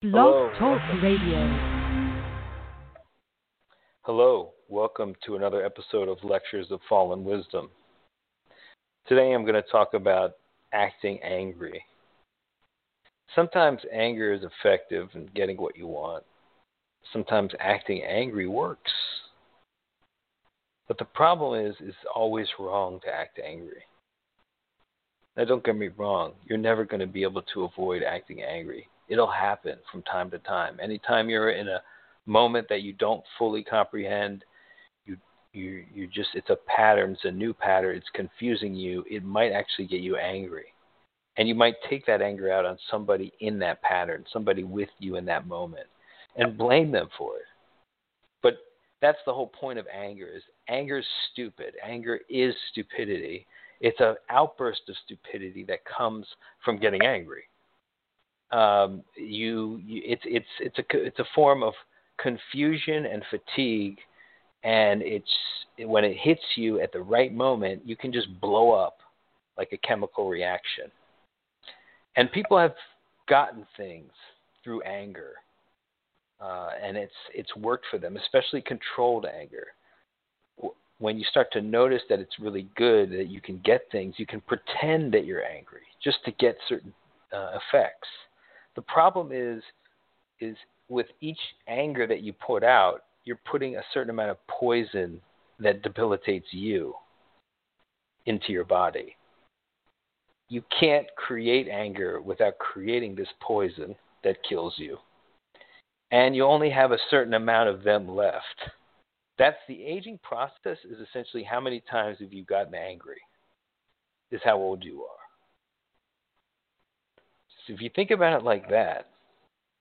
Blog. Talk Radio. Hello, welcome to another episode of Lectures of Fallen Wisdom. Today I'm going to talk about acting angry. Sometimes anger is effective in getting what you want. Sometimes acting angry works. But the problem is it's always wrong to act angry. Now don't get me wrong, you're never going to be able to avoid acting angry. It'll happen from time to time. Anytime you're in a moment that you don't fully comprehend you you you just it's a pattern it's a new pattern it's confusing you it might actually get you angry. And you might take that anger out on somebody in that pattern somebody with you in that moment and blame them for it. But that's the whole point of anger is anger is stupid. Anger is stupidity. It's an outburst of stupidity that comes from getting angry um, you, you it's it's it's a it's a form of confusion and fatigue and it's when it hits you at the right moment you can just blow up like a chemical reaction. And people have gotten things through anger uh, and it's it's worked for them especially controlled anger. When you start to notice that it's really good that you can get things you can pretend that you're angry just to get certain uh, effects the problem is is with each anger that you put out, you're putting a certain amount of poison that debilitates you into your body. You can't create anger without creating this poison that kills you. And you only have a certain amount of them left. That's the aging process, is essentially how many times have you gotten angry, is how old you are. So if you think about it like that,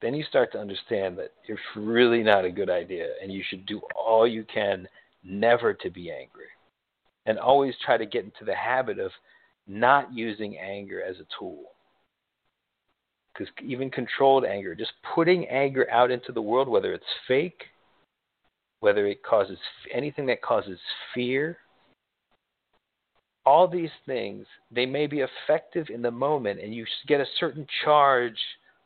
then you start to understand that it's really not a good idea and you should do all you can never to be angry. And always try to get into the habit of not using anger as a tool. Because even controlled anger just putting anger out into the world whether it's fake whether it causes anything that causes fear all these things they may be effective in the moment and you get a certain charge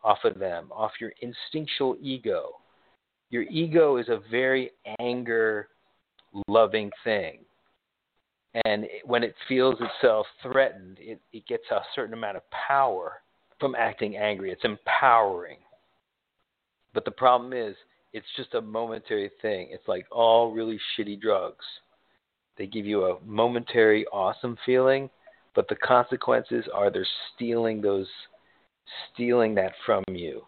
off of them, off your instinctual ego. Your ego is a very anger loving thing. And when it feels itself threatened, it, it gets a certain amount of power from acting angry. It's empowering. But the problem is, it's just a momentary thing. It's like all really shitty drugs. They give you a momentary awesome feeling, but the consequences are they're stealing those stealing that from you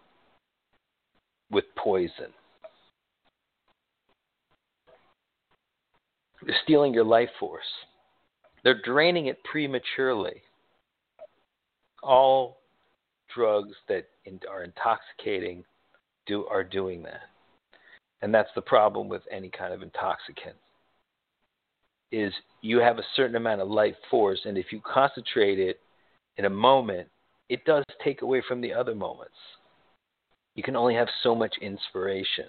with poison. They're stealing your life force. They're draining it prematurely. All drugs that are intoxicating do are doing that. And that's the problem with any kind of intoxicant. Is you have a certain amount of life force and if you concentrate it in a moment it does take away from the other moments. You can only have so much inspiration.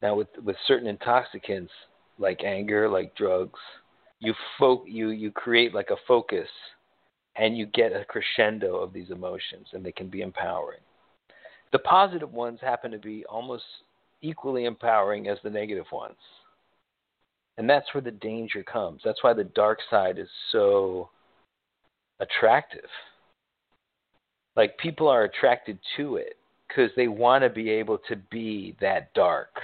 Now, with with certain intoxicants like anger, like drugs, you fo- you you create like a focus, and you get a crescendo of these emotions, and they can be empowering. The positive ones happen to be almost equally empowering as the negative ones. And that's where the danger comes. That's why the dark side is so attractive like people are attracted to it because they want to be able to be that dark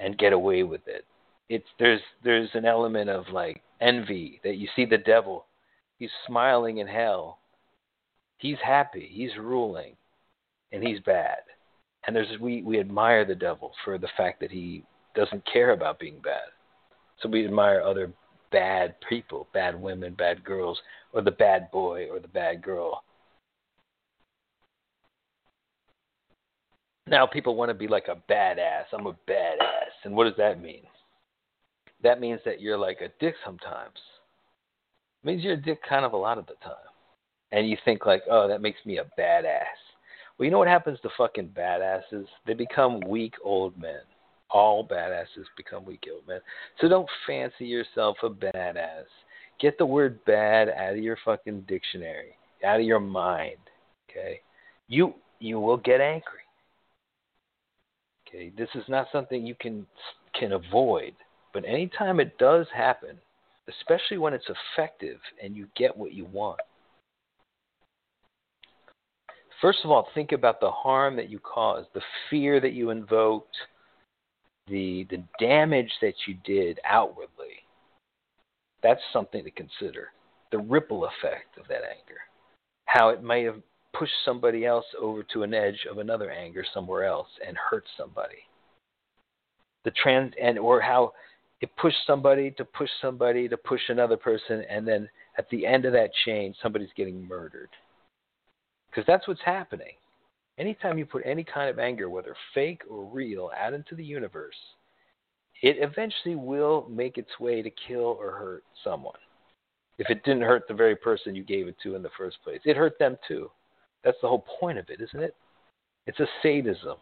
and get away with it. It's there's there's an element of like envy that you see the devil, he's smiling in hell. He's happy, he's ruling, and he's bad. And there's we we admire the devil for the fact that he doesn't care about being bad. So we admire other bad people, bad women, bad girls, or the bad boy or the bad girl Now people want to be like a badass. I'm a badass. And what does that mean? That means that you're like a dick sometimes. It means you're a dick kind of a lot of the time. And you think like, oh, that makes me a badass. Well, you know what happens to fucking badasses? They become weak old men. All badasses become weak old men. So don't fancy yourself a badass. Get the word bad out of your fucking dictionary, out of your mind. Okay? You you will get angry. Okay, this is not something you can can avoid, but anytime it does happen, especially when it's effective and you get what you want. First of all, think about the harm that you caused, the fear that you invoked, the the damage that you did outwardly. That's something to consider. The ripple effect of that anger. How it may have pushed somebody else over to an edge of another anger somewhere else and hurt somebody. The trans and or how it pushed somebody to push somebody to push another person and then at the end of that chain somebody's getting murdered. Because that's what's happening. Anytime you put any kind of anger, whether fake or real, out into the universe, it eventually will make its way to kill or hurt someone. If it didn't hurt the very person you gave it to in the first place, it hurt them too. That's the whole point of it, isn't it? It's a sadism.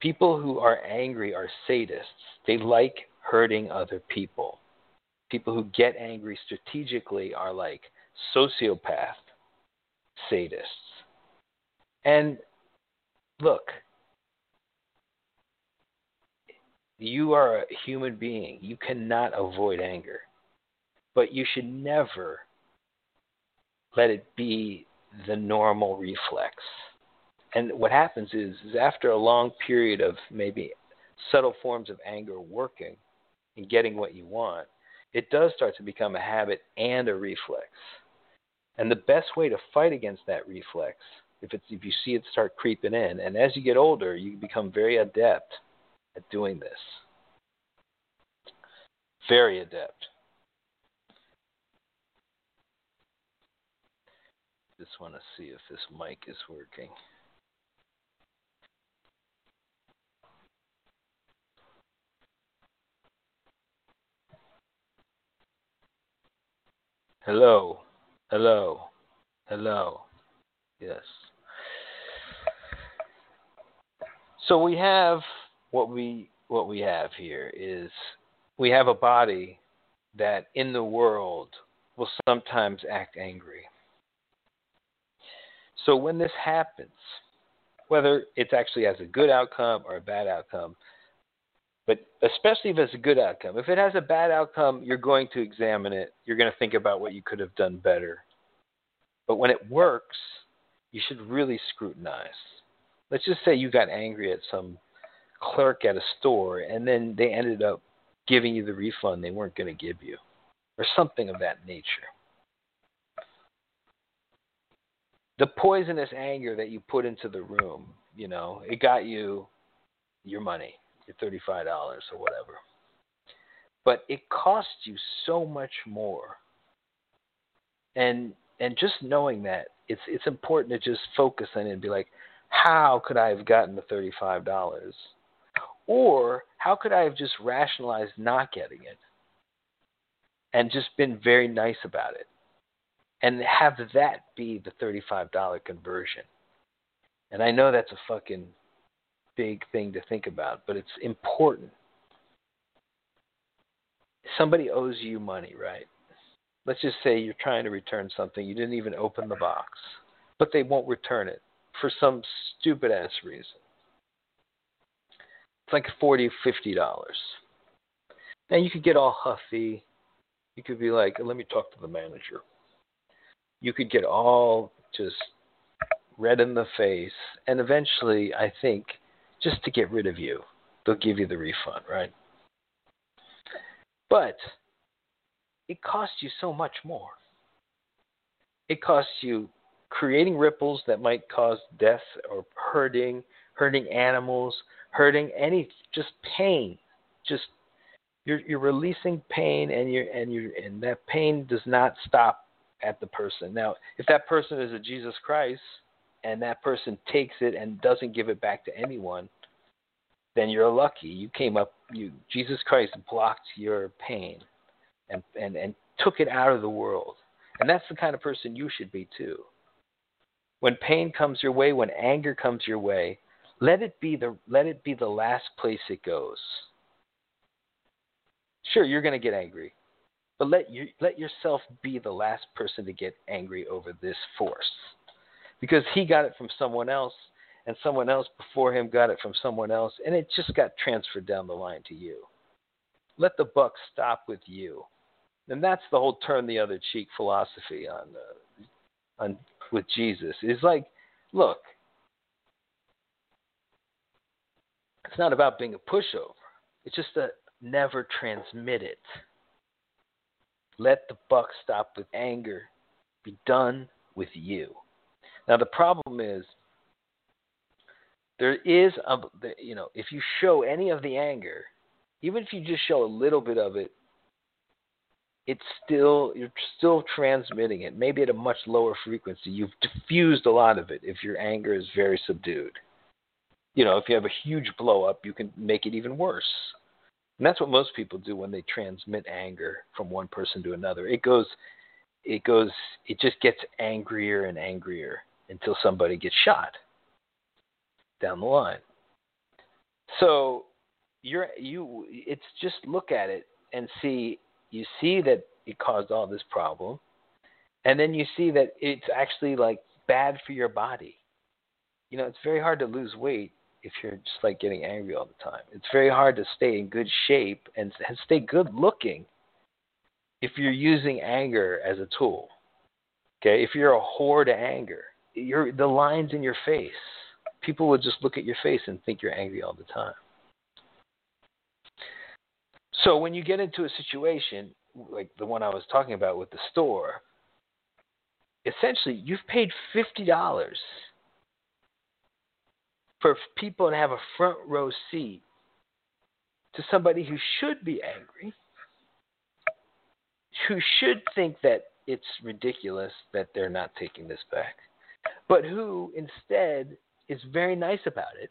People who are angry are sadists. They like hurting other people. People who get angry strategically are like sociopath sadists. And look, you are a human being. You cannot avoid anger. But you should never let it be the normal reflex. And what happens is, is after a long period of maybe subtle forms of anger working and getting what you want, it does start to become a habit and a reflex. And the best way to fight against that reflex, if it's if you see it start creeping in, and as you get older, you become very adept at doing this. Very adept. Just want to see if this mic is working. Hello. Hello. Hello. Yes. So we have what we what we have here is we have a body that in the world will sometimes act angry. So when this happens, whether it's actually has a good outcome or a bad outcome, but especially if it's a good outcome. If it has a bad outcome, you're going to examine it. You're going to think about what you could have done better. But when it works, you should really scrutinize. Let's just say you got angry at some clerk at a store and then they ended up giving you the refund they weren't going to give you, or something of that nature. The poisonous anger that you put into the room, you know, it got you your money your $35 or whatever. But it costs you so much more. And and just knowing that it's it's important to just focus on it and be like, how could I have gotten the $35? Or how could I have just rationalized not getting it and just been very nice about it? And have that be the $35 conversion. And I know that's a fucking big thing to think about, but it's important. Somebody owes you money, right? Let's just say you're trying to return something, you didn't even open the box, but they won't return it for some stupid ass reason. It's like forty, fifty dollars. And you could get all huffy. You could be like, let me talk to the manager. You could get all just red in the face. And eventually, I think just to get rid of you. They'll give you the refund, right? But it costs you so much more. It costs you creating ripples that might cause death or hurting, hurting animals, hurting any just pain. Just you're you're releasing pain and you and you and that pain does not stop at the person. Now, if that person is a Jesus Christ, and that person takes it and doesn't give it back to anyone, then you're lucky. You came up, you Jesus Christ blocked your pain and, and, and took it out of the world. And that's the kind of person you should be too. When pain comes your way, when anger comes your way, let it be the let it be the last place it goes. Sure, you're going to get angry, but let you let yourself be the last person to get angry over this force. because he got it from someone else and someone else before him got it from someone else and it just got transferred down the line to you. Let the buck stop with you. And that's the whole turn the other cheek philosophy on uh, on with Jesus. Is like, look, it's not about being a pushover. It's just to never transmit it. Let the buck stop with anger. Be done with you. Now the problem is there is a you know if you show any of the anger, even if you just show a little bit of it, it's still you're still transmitting it, maybe at a much lower frequency. You've diffused a lot of it if your anger is very subdued. You know, if you have a huge blow up, you can make it even worse. And that's what most people do when they transmit anger from one person to another. It goes it goes it just gets angrier and angrier until somebody gets shot down the line. So you're you it's just look at it and see you see that it caused all this problem and then you see that it's actually like bad for your body. You know, it's very hard to lose weight if you're just like getting angry all the time. It's very hard to stay in good shape and, stay good looking if you're using anger as a tool. Okay, if you're a whore to anger, you're the lines in your face. People would just look at your face and think you're angry all the time. So when you get into a situation like the one I was talking about with the store, essentially you've paid fifty dollars for people to have a front row seat to somebody who should be angry, who should think that it's ridiculous that they're not taking this back, but who instead is very nice about it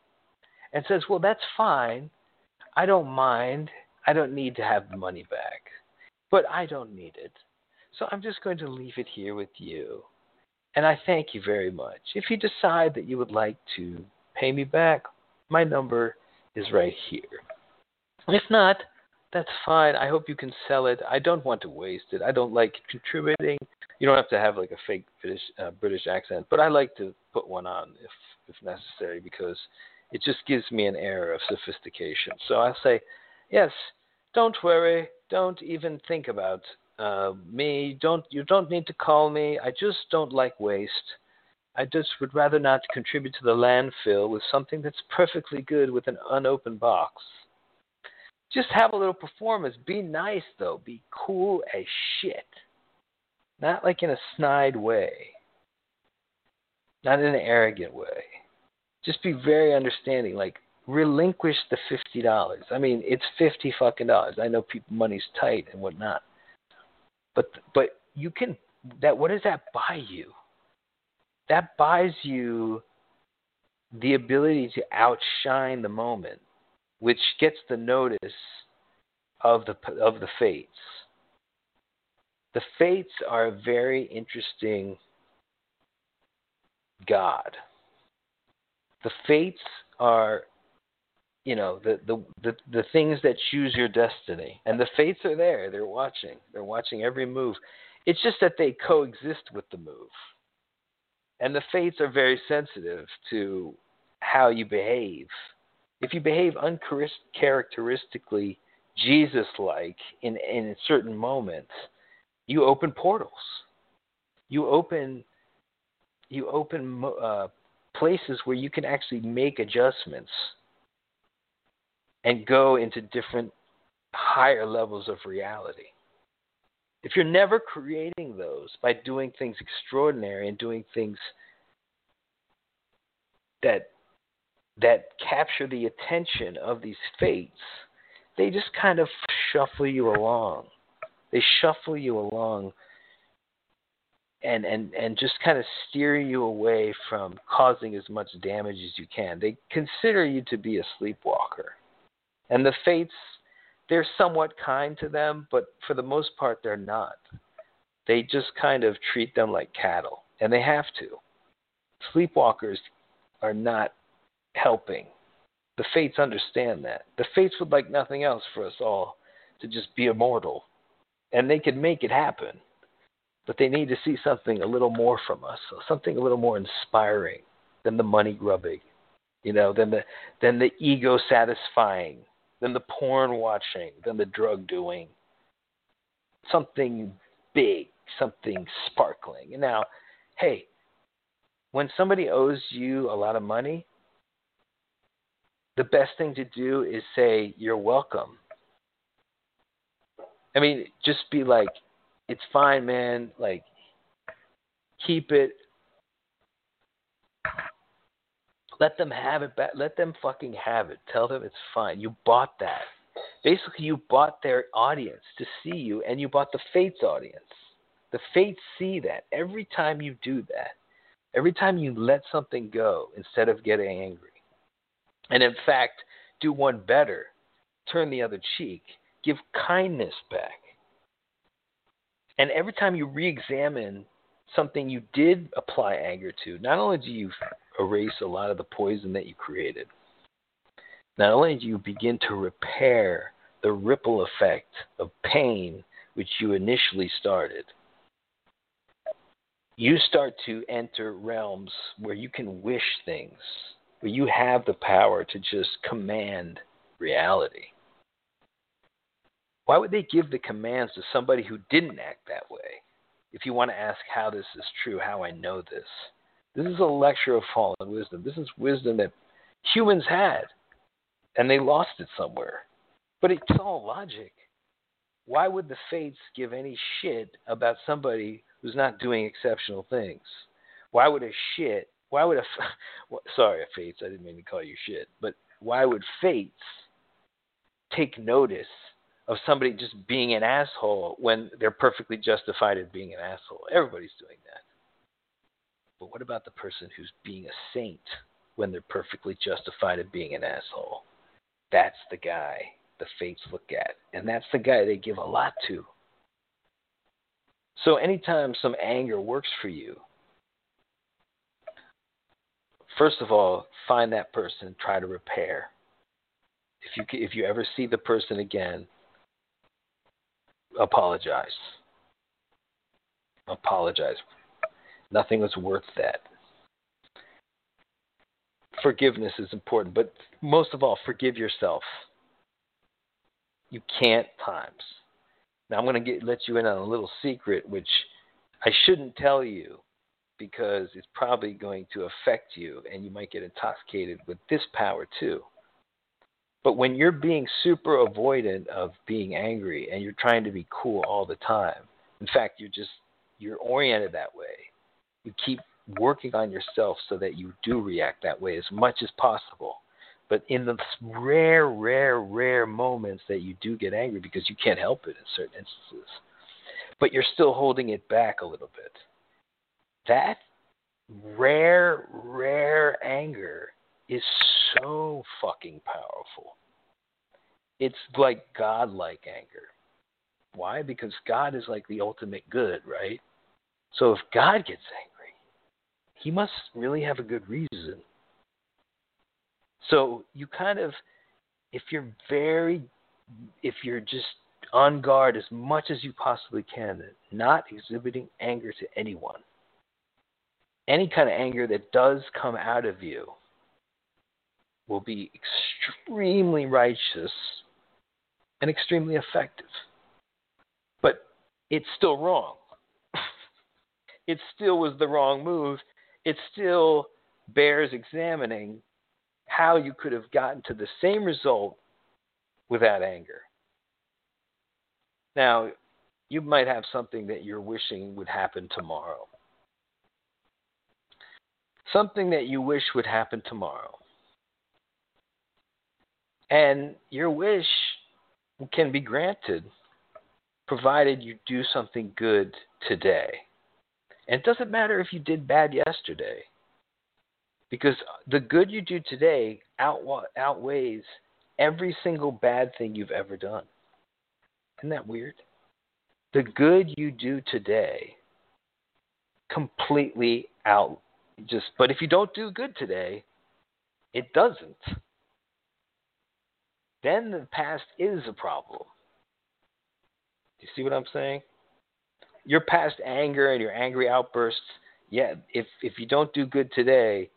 and says, Well, that's fine. I don't mind. I don't need to have the money back, but I don't need it. So I'm just going to leave it here with you. And I thank you very much. If you decide that you would like to pay me back, my number is right here. If not, that's fine. I hope you can sell it. I don't want to waste it. I don't like contributing. You don't have to have like a fake British uh, British accent, but I like to put one on if if necessary because it just gives me an air of sophistication. So I'll say, yes, don't worry, don't even think about uh, me. Don't you don't need to call me. I just don't like waste. I just would rather not contribute to the landfill with something that's perfectly good with an unopened box. Just have a little performance. Be nice, though. Be cool as shit. Not like in a snide way, not in an arrogant way. Just be very understanding. Like, relinquish the fifty dollars. I mean, it's fifty fucking dollars. I know people money's tight and whatnot, but but you can that. What does that buy you? that buys you the ability to outshine the moment, which gets the notice of the of the fates. The fates are a very interesting God. The fates are you know the, the the the things that choose your destiny. And the fates are there. They're watching. They're watching every move. It's just that they coexist with the move. And the fates are very sensitive to how you behave. If you behave uncharacteristically Jesus like in, in certain moments, you open portals. You open you open uh, places where you can actually make adjustments and go into different higher levels of reality. If you're never creating those by doing things extraordinary and doing things that that capture the attention of these fates, they just kind of shuffle you along. They shuffle you along and and and just kind of steer you away from causing as much damage as you can. They consider you to be a sleepwalker. And the fates they're somewhat kind to them, but for the most part, they're not. They just kind of treat them like cattle, and they have to. Sleepwalkers are not helping. The fates understand that. The fates would like nothing else for us all to just be immortal, and they can make it happen. But they need to see something a little more from us, something a little more inspiring than the money grubbing, you know, than the than the ego satisfying, than the porn watching, than the drug doing. Something big, something sparkling. And now, hey, when somebody owes you a lot of money, the best thing to do is say, You're welcome. I mean, just be like, It's fine, man. Like, keep it. Let them have it back. Let them fucking have it. Tell them it's fine. You bought that. Basically, you bought their audience to see you, and you bought the Fates audience. The Fates see that. Every time you do that, every time you let something go instead of getting angry, and in fact, do one better, turn the other cheek, give kindness back. And every time you re examine something you did apply anger to, not only do you erase a lot of the poison that you created, not only do you begin to repair the ripple effect of pain which you initially started, you start to enter realms where you can wish things, where you have the power to just command reality. Why would they give the commands to somebody who didn't act that way? If you want to ask how this is true, how I know this. This is a lecture of fallen wisdom. This is wisdom that humans had, and they lost it somewhere. But it's all logic. Why would the fates give any shit about somebody who's not doing exceptional things? Why would a shit, why would a, sorry, fates, I didn't mean to call you shit, but why would fates take notice of somebody just being an asshole when they're perfectly justified in being an asshole? Everybody's doing that. But what about the person who's being a saint when they're perfectly justified in being an asshole? That's the guy the fates look at. And that's the guy they give a lot to. So anytime some anger works for you, first of all, find that person, try to repair. If you if you ever see the person again, apologize. Apologize. Nothing was worth that. Forgiveness is important, but most of all, forgive yourself. You can't times. Now I'm going to get, let you in on a little secret, which I shouldn't tell you because it's probably going to affect you and you might get intoxicated with this power too. But when you're being super avoidant of being angry and you're trying to be cool all the time, in fact, you're just you're oriented that way. You keep working on yourself so that you do react that way as much as possible. But in the rare, rare, rare moments that you do get angry because you can't help it in certain instances, but you're still holding it back a little bit. That rare, rare anger is so fucking powerful. It's like God-like anger. Why? Because God is like the ultimate good, right? So if God gets angry, he must really have a good reason so you kind of, if you're very, if you're just on guard as much as you possibly can, not exhibiting anger to anyone, any kind of anger that does come out of you will be extremely righteous and extremely effective. But it's still wrong. it still was the wrong move. It still bears examining how you could have gotten to the same result without anger. Now, you might have something that you're wishing would happen tomorrow. Something that you wish would happen tomorrow. And your wish can be granted provided you do something good today. And it doesn't matter if you did bad yesterday because the good you do today outweighs every single bad thing you've ever done. Isn't that weird? The good you do today completely out just but if you don't do good today, it doesn't. Then the past is a problem. Do you see what I'm saying? Your past anger and your angry outbursts, yeah, if if you don't do good today,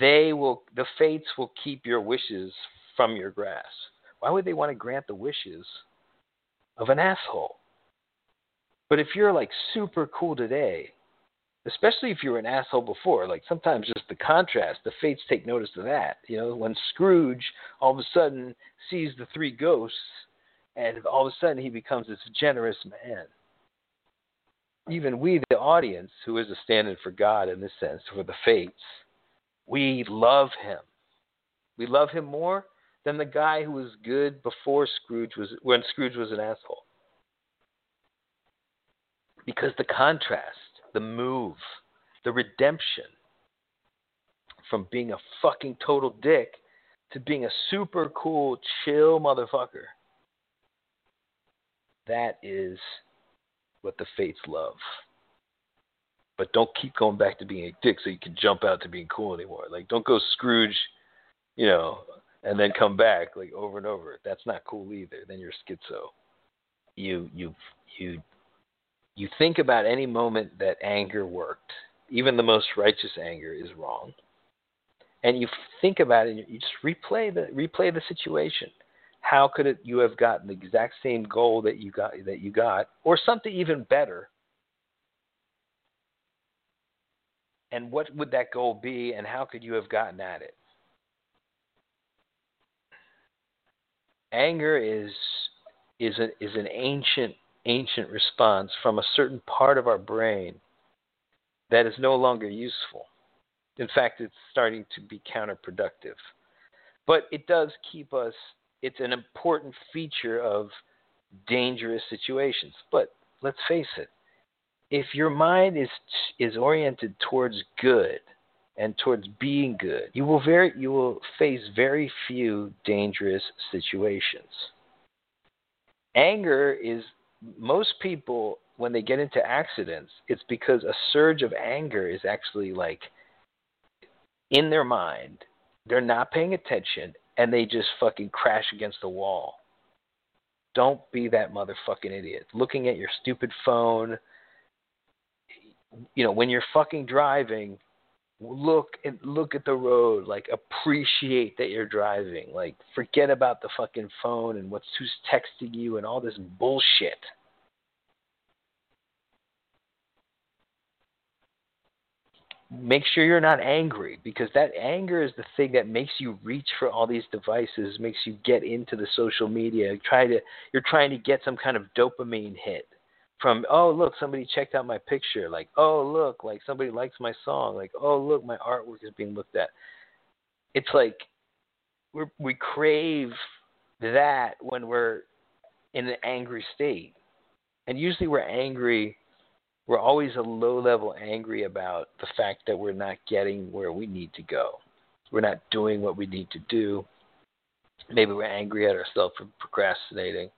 they will the fates will keep your wishes from your grasp. Why would they want to grant the wishes of an asshole? But if you're like super cool today, especially if you were an asshole before, like sometimes just the contrast, the fates take notice of that. You know, when Scrooge all of a sudden sees the three ghosts and all of a sudden he becomes this generous man. Even we, the audience, who is a stand in for God in this sense, for the fates, we love him. We love him more than the guy who was good before Scrooge was when Scrooge was an asshole. Because the contrast, the move, the redemption from being a fucking total dick to being a super cool, chill motherfucker. That is what the fates love. But don't keep going back to being a dick so you can jump out to being cool anymore. Like don't go Scrooge, you know, and then come back like over and over. That's not cool either. Then you're schizo. You you you you think about any moment that anger worked. Even the most righteous anger is wrong. And you think about it, and you just replay the replay the situation. How could it you have gotten the exact same goal that you got that you got, or something even better? And what would that goal be, and how could you have gotten at it? anger is is is an ancient ancient response from a certain part of our brain that is no longer useful. In fact, it's starting to be counterproductive. But it does keep us it's an important feature of dangerous situations. But let's face it. If your mind is is oriented towards good, and towards being good. You will very you will face very few dangerous situations. Anger is most people when they get into accidents, it's because a surge of anger is actually like in their mind. They're not paying attention and they just fucking crash against the wall. Don't be that motherfucking idiot. Looking at your stupid phone. You know, when you're fucking driving, look and look at the road like appreciate that you're driving like forget about the fucking phone and what's who's texting you and all this bullshit make sure you're not angry because that anger is the thing that makes you reach for all these devices makes you get into the social media try to you're trying to get some kind of dopamine hit from oh look somebody checked out my picture like oh look like somebody likes my song like oh look my artwork is being looked at. It's like we we crave that when we're in an angry state. And usually we're angry we're always a low level angry about the fact that we're not getting where we need to go we're not doing what we need to do maybe we're angry at ourselves for procrastinating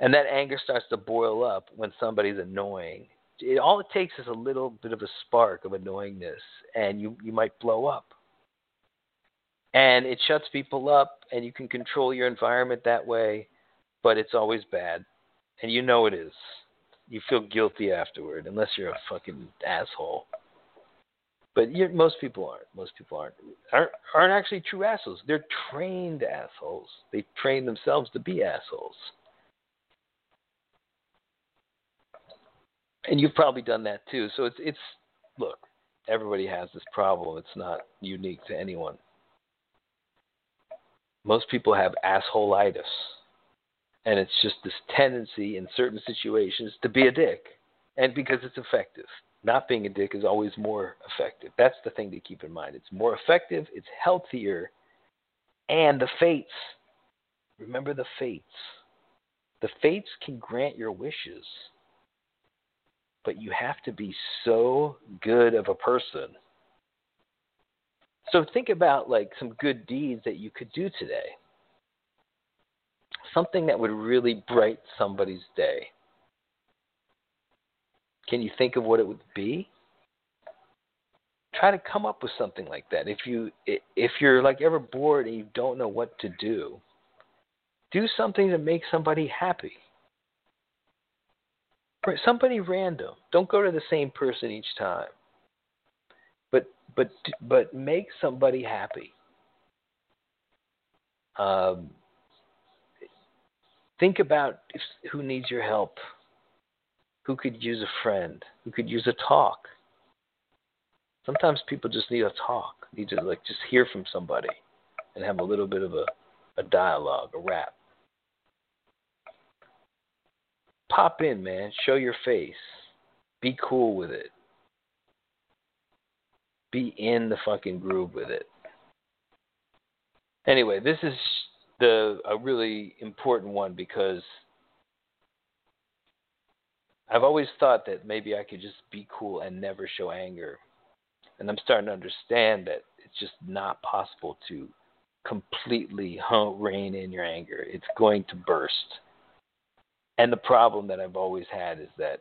and that anger starts to boil up when somebody's annoying. It, all it takes is a little bit of a spark of annoyingness, and you you might blow up. And it shuts people up, and you can control your environment that way, but it's always bad, and you know it is. You feel guilty afterward, unless you're a fucking asshole. But most people aren't. Most people aren't, aren't aren't actually true assholes. They're trained assholes. They train themselves to be assholes. and you've probably done that too. So it's it's look, everybody has this problem. It's not unique to anyone. Most people have assholeitis. And it's just this tendency in certain situations to be a dick. And because it's effective. Not being a dick is always more effective. That's the thing to keep in mind. It's more effective, it's healthier, and the fates. Remember the fates. The fates can grant your wishes but you have to be so good of a person. So think about like some good deeds that you could do today. Something that would really brighten somebody's day. Can you think of what it would be? Try to come up with something like that. If you if you're like ever bored and you don't know what to do, do something to make somebody happy somebody random. Don't go to the same person each time. But but but make somebody happy. Um, think about if, who needs your help. Who could use a friend? Who could use a talk? Sometimes people just need a talk. Need to like just hear from somebody and have a little bit of a, a dialogue, a rap. Pop in, man. Show your face. Be cool with it. Be in the fucking groove with it. Anyway, this is the a really important one because I've always thought that maybe I could just be cool and never show anger. And I'm starting to understand that it's just not possible to completely rein in your anger. It's going to burst. And the problem that I've always had is that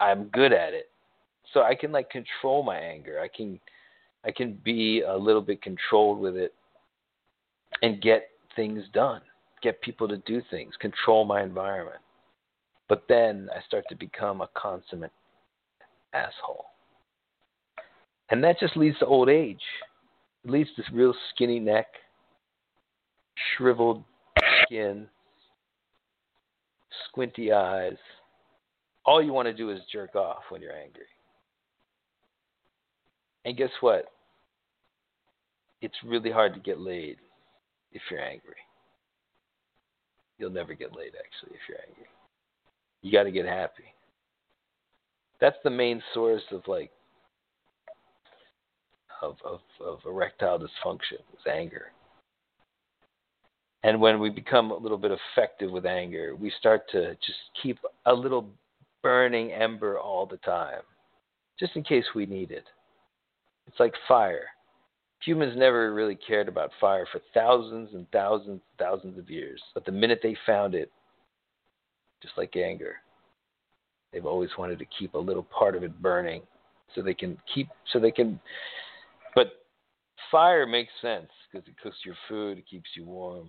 I'm good at it. So I can like control my anger. I can I can be a little bit controlled with it and get things done, get people to do things, control my environment. But then I start to become a consummate asshole. And that just leads to old age. It leads to real skinny neck, shriveled skin, squinty eyes. All you want to do is jerk off when you're angry. And guess what? It's really hard to get laid if you're angry. You'll never get laid, actually, if you're angry. You got to get happy. That's the main source of like of, of, of erectile dysfunction is anger. And when we become a little bit effective with anger, we start to just keep a little burning ember all the time, just in case we need it. It's like fire. Humans never really cared about fire for thousands and thousands and thousands of years. But the minute they found it, just like anger, they've always wanted to keep a little part of it burning so they can keep so they can but fire makes sense because it cooks your food, it keeps you warm.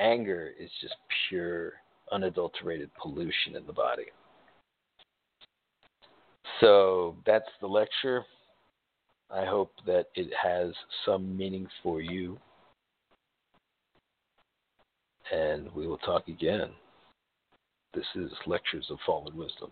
Anger is just pure, unadulterated pollution in the body. So that's the lecture. I hope that it has some meaning for you. And we will talk again. This is Lectures of Fallen Wisdom.